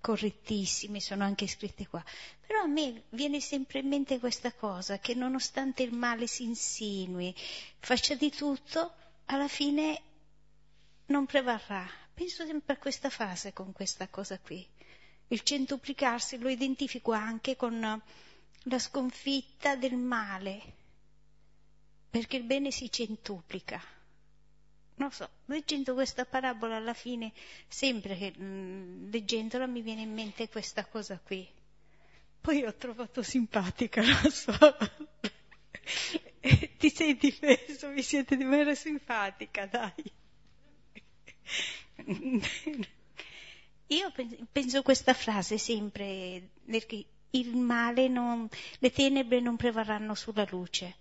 correttissime, sono anche scritte qua, però a me viene sempre in mente questa cosa, che nonostante il male si insinui, faccia di tutto, alla fine non prevarrà. Penso sempre a questa fase con questa cosa qui. Il centuplicarsi lo identifico anche con la sconfitta del male, perché il bene si centuplica non so, leggendo questa parabola alla fine, sempre che mh, mm, leggendola mi viene in mente questa cosa qui. Poi ho trovato simpatica, lo so. Ti sei difeso, mi siete di mera simpatica, dai. Io penso questa frase sempre, perché il male non, le tenebre non prevarranno sulla luce,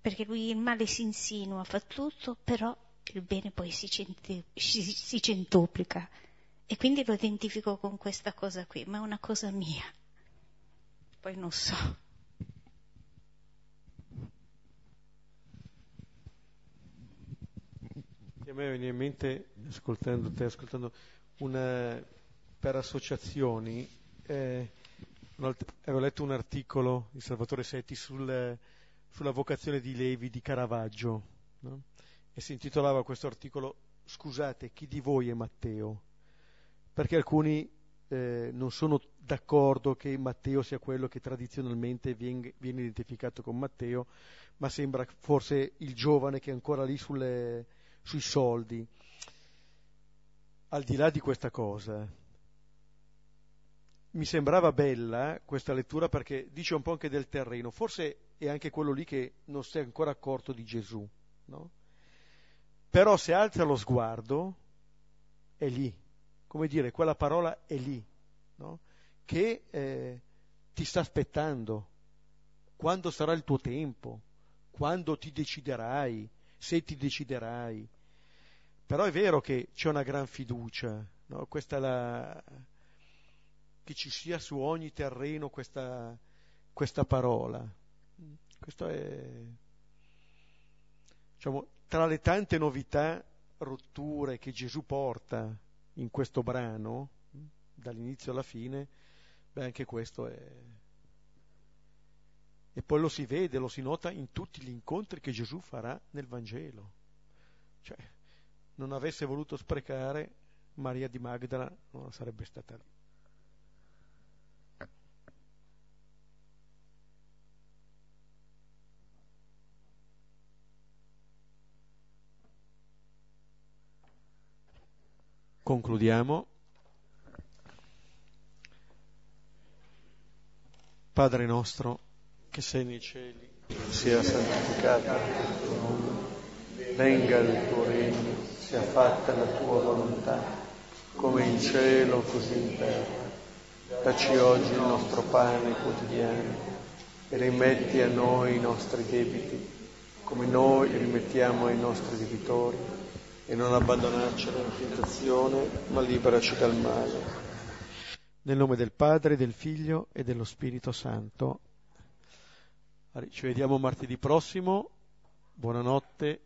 perché lui il male si insinua, fa tutto, però il bene poi si, centi, si, si centuplica. E quindi lo identifico con questa cosa qui, ma è una cosa mia. Poi non so. A me viene in mente, ascoltando te, ascoltando una, per associazioni, eh, avevo letto un articolo di Salvatore Setti sul, sulla vocazione di Levi di Caravaggio, no? E si intitolava questo articolo Scusate, chi di voi è Matteo? Perché alcuni eh, non sono d'accordo che Matteo sia quello che tradizionalmente viene, viene, identificato con Matteo, ma sembra forse il giovane che è ancora lì sulle, sui soldi. Al di là di questa cosa, mi sembrava bella questa lettura perché dice un po' anche del terreno, forse è anche quello lì che non si è ancora accorto di Gesù, no? Però se alza lo sguardo, è lì, come dire, quella parola è lì, no? che eh, ti sta aspettando, quando sarà il tuo tempo, quando ti deciderai, se ti deciderai. Però è vero che c'è una gran fiducia, no? questa la... che ci sia su ogni terreno questa, questa parola. Questo è, diciamo, tra le tante novità, rotture che Gesù porta in questo brano, dall'inizio alla fine, beh, anche questo è... E poi lo si vede, lo si nota in tutti gli incontri che Gesù farà nel Vangelo. Cioè, non avesse voluto sprecare, Maria di Magdala non sarebbe stata lì. Concludiamo. Padre nostro che sei nei cieli, sia santificato il tuo nome, venga il tuo regno, sia fatta la tua volontà, come in cielo così in terra. Dacci oggi il nostro pane quotidiano e rimetti a noi i nostri debiti, come noi rimettiamo ai nostri debitori, e non abbandonarci alla tentazione, ma liberaci dal male. Nel nome del Padre, del Figlio e dello Spirito Santo. Ci vediamo martedì prossimo. Buonanotte